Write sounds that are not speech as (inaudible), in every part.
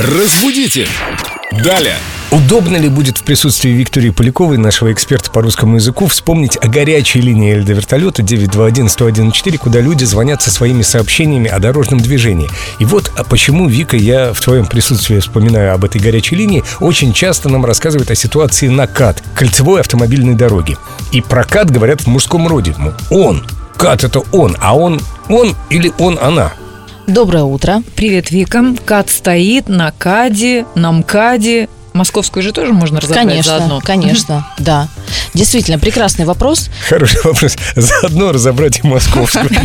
Разбудите! Далее! Удобно ли будет в присутствии Виктории Поляковой, нашего эксперта по русскому языку, вспомнить о горячей линии Эльда вертолета 921-101-4, куда люди звонят со своими сообщениями о дорожном движении. И вот а почему, Вика, я в твоем присутствии вспоминаю об этой горячей линии, очень часто нам рассказывают о ситуации на КАТ, кольцевой автомобильной дороге. И про КАТ говорят в мужском роде. Ну, он. КАТ это он, а он, он или он, она. Доброе утро. Привет, Вика. Кат стоит на КАДе, на МКАДе. Московскую же тоже можно разобрать Конечно, заодно. конечно, да. Действительно, прекрасный вопрос. Хороший вопрос. Заодно разобрать и московскую. (laughs)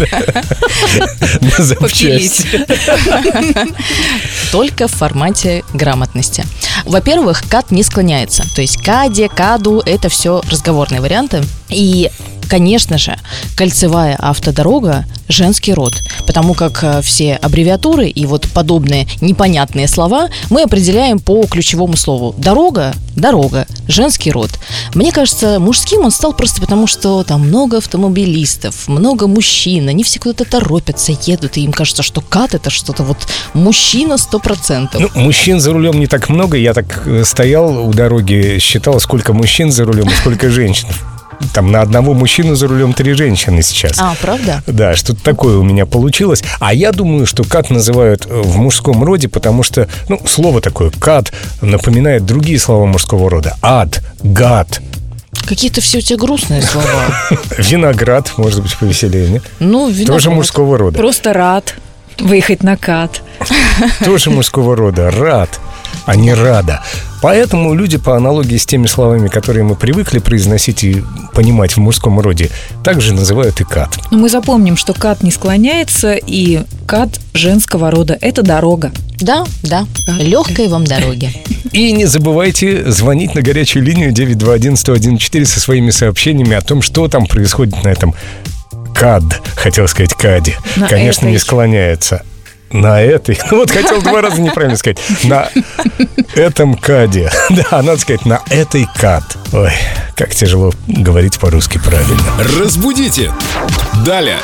На запчасти. (laughs) Только в формате грамотности. Во-первых, кат не склоняется. То есть каде, каду – это все разговорные варианты. И Конечно же, кольцевая автодорога – женский род, потому как э, все аббревиатуры и вот подобные непонятные слова мы определяем по ключевому слову. Дорога – дорога, женский род. Мне кажется, мужским он стал просто потому, что там много автомобилистов, много мужчин, они все куда-то торопятся, едут, и им кажется, что кат – это что-то вот мужчина сто процентов. Ну, мужчин за рулем не так много. Я так э, стоял у дороги, считал, сколько мужчин за рулем и сколько женщин. Там на одного мужчину за рулем три женщины сейчас. А, правда? Да, что-то такое у меня получилось. А я думаю, что кат называют э, в мужском роде, потому что, ну, слово такое кат напоминает другие слова мужского рода. Ад, гад, Какие-то все у тебя грустные слова. (laughs) виноград, может быть, повеселее, нет? Ну, Тоже виноград. мужского рода. Просто рад выехать на КАТ. Тоже мужского рода. Рад, а не рада. Поэтому люди, по аналогии с теми словами, которые мы привыкли произносить и понимать в мужском роде, также называют и кат. Но мы запомним, что КАТ не склоняется, и КАТ женского рода – это дорога. Да, да. Легкой вам дороги. И не забывайте звонить на горячую линию 921-101-4 со своими сообщениями о том, что там происходит на этом КАД, хотел сказать КАДе. На Конечно, не склоняется. На этой. (laughs) Ну вот хотел два раза неправильно сказать. На этом КАДе. (laughs) Да, надо сказать, на этой КАД. Ой, как тяжело говорить по-русски правильно. Разбудите! Далее!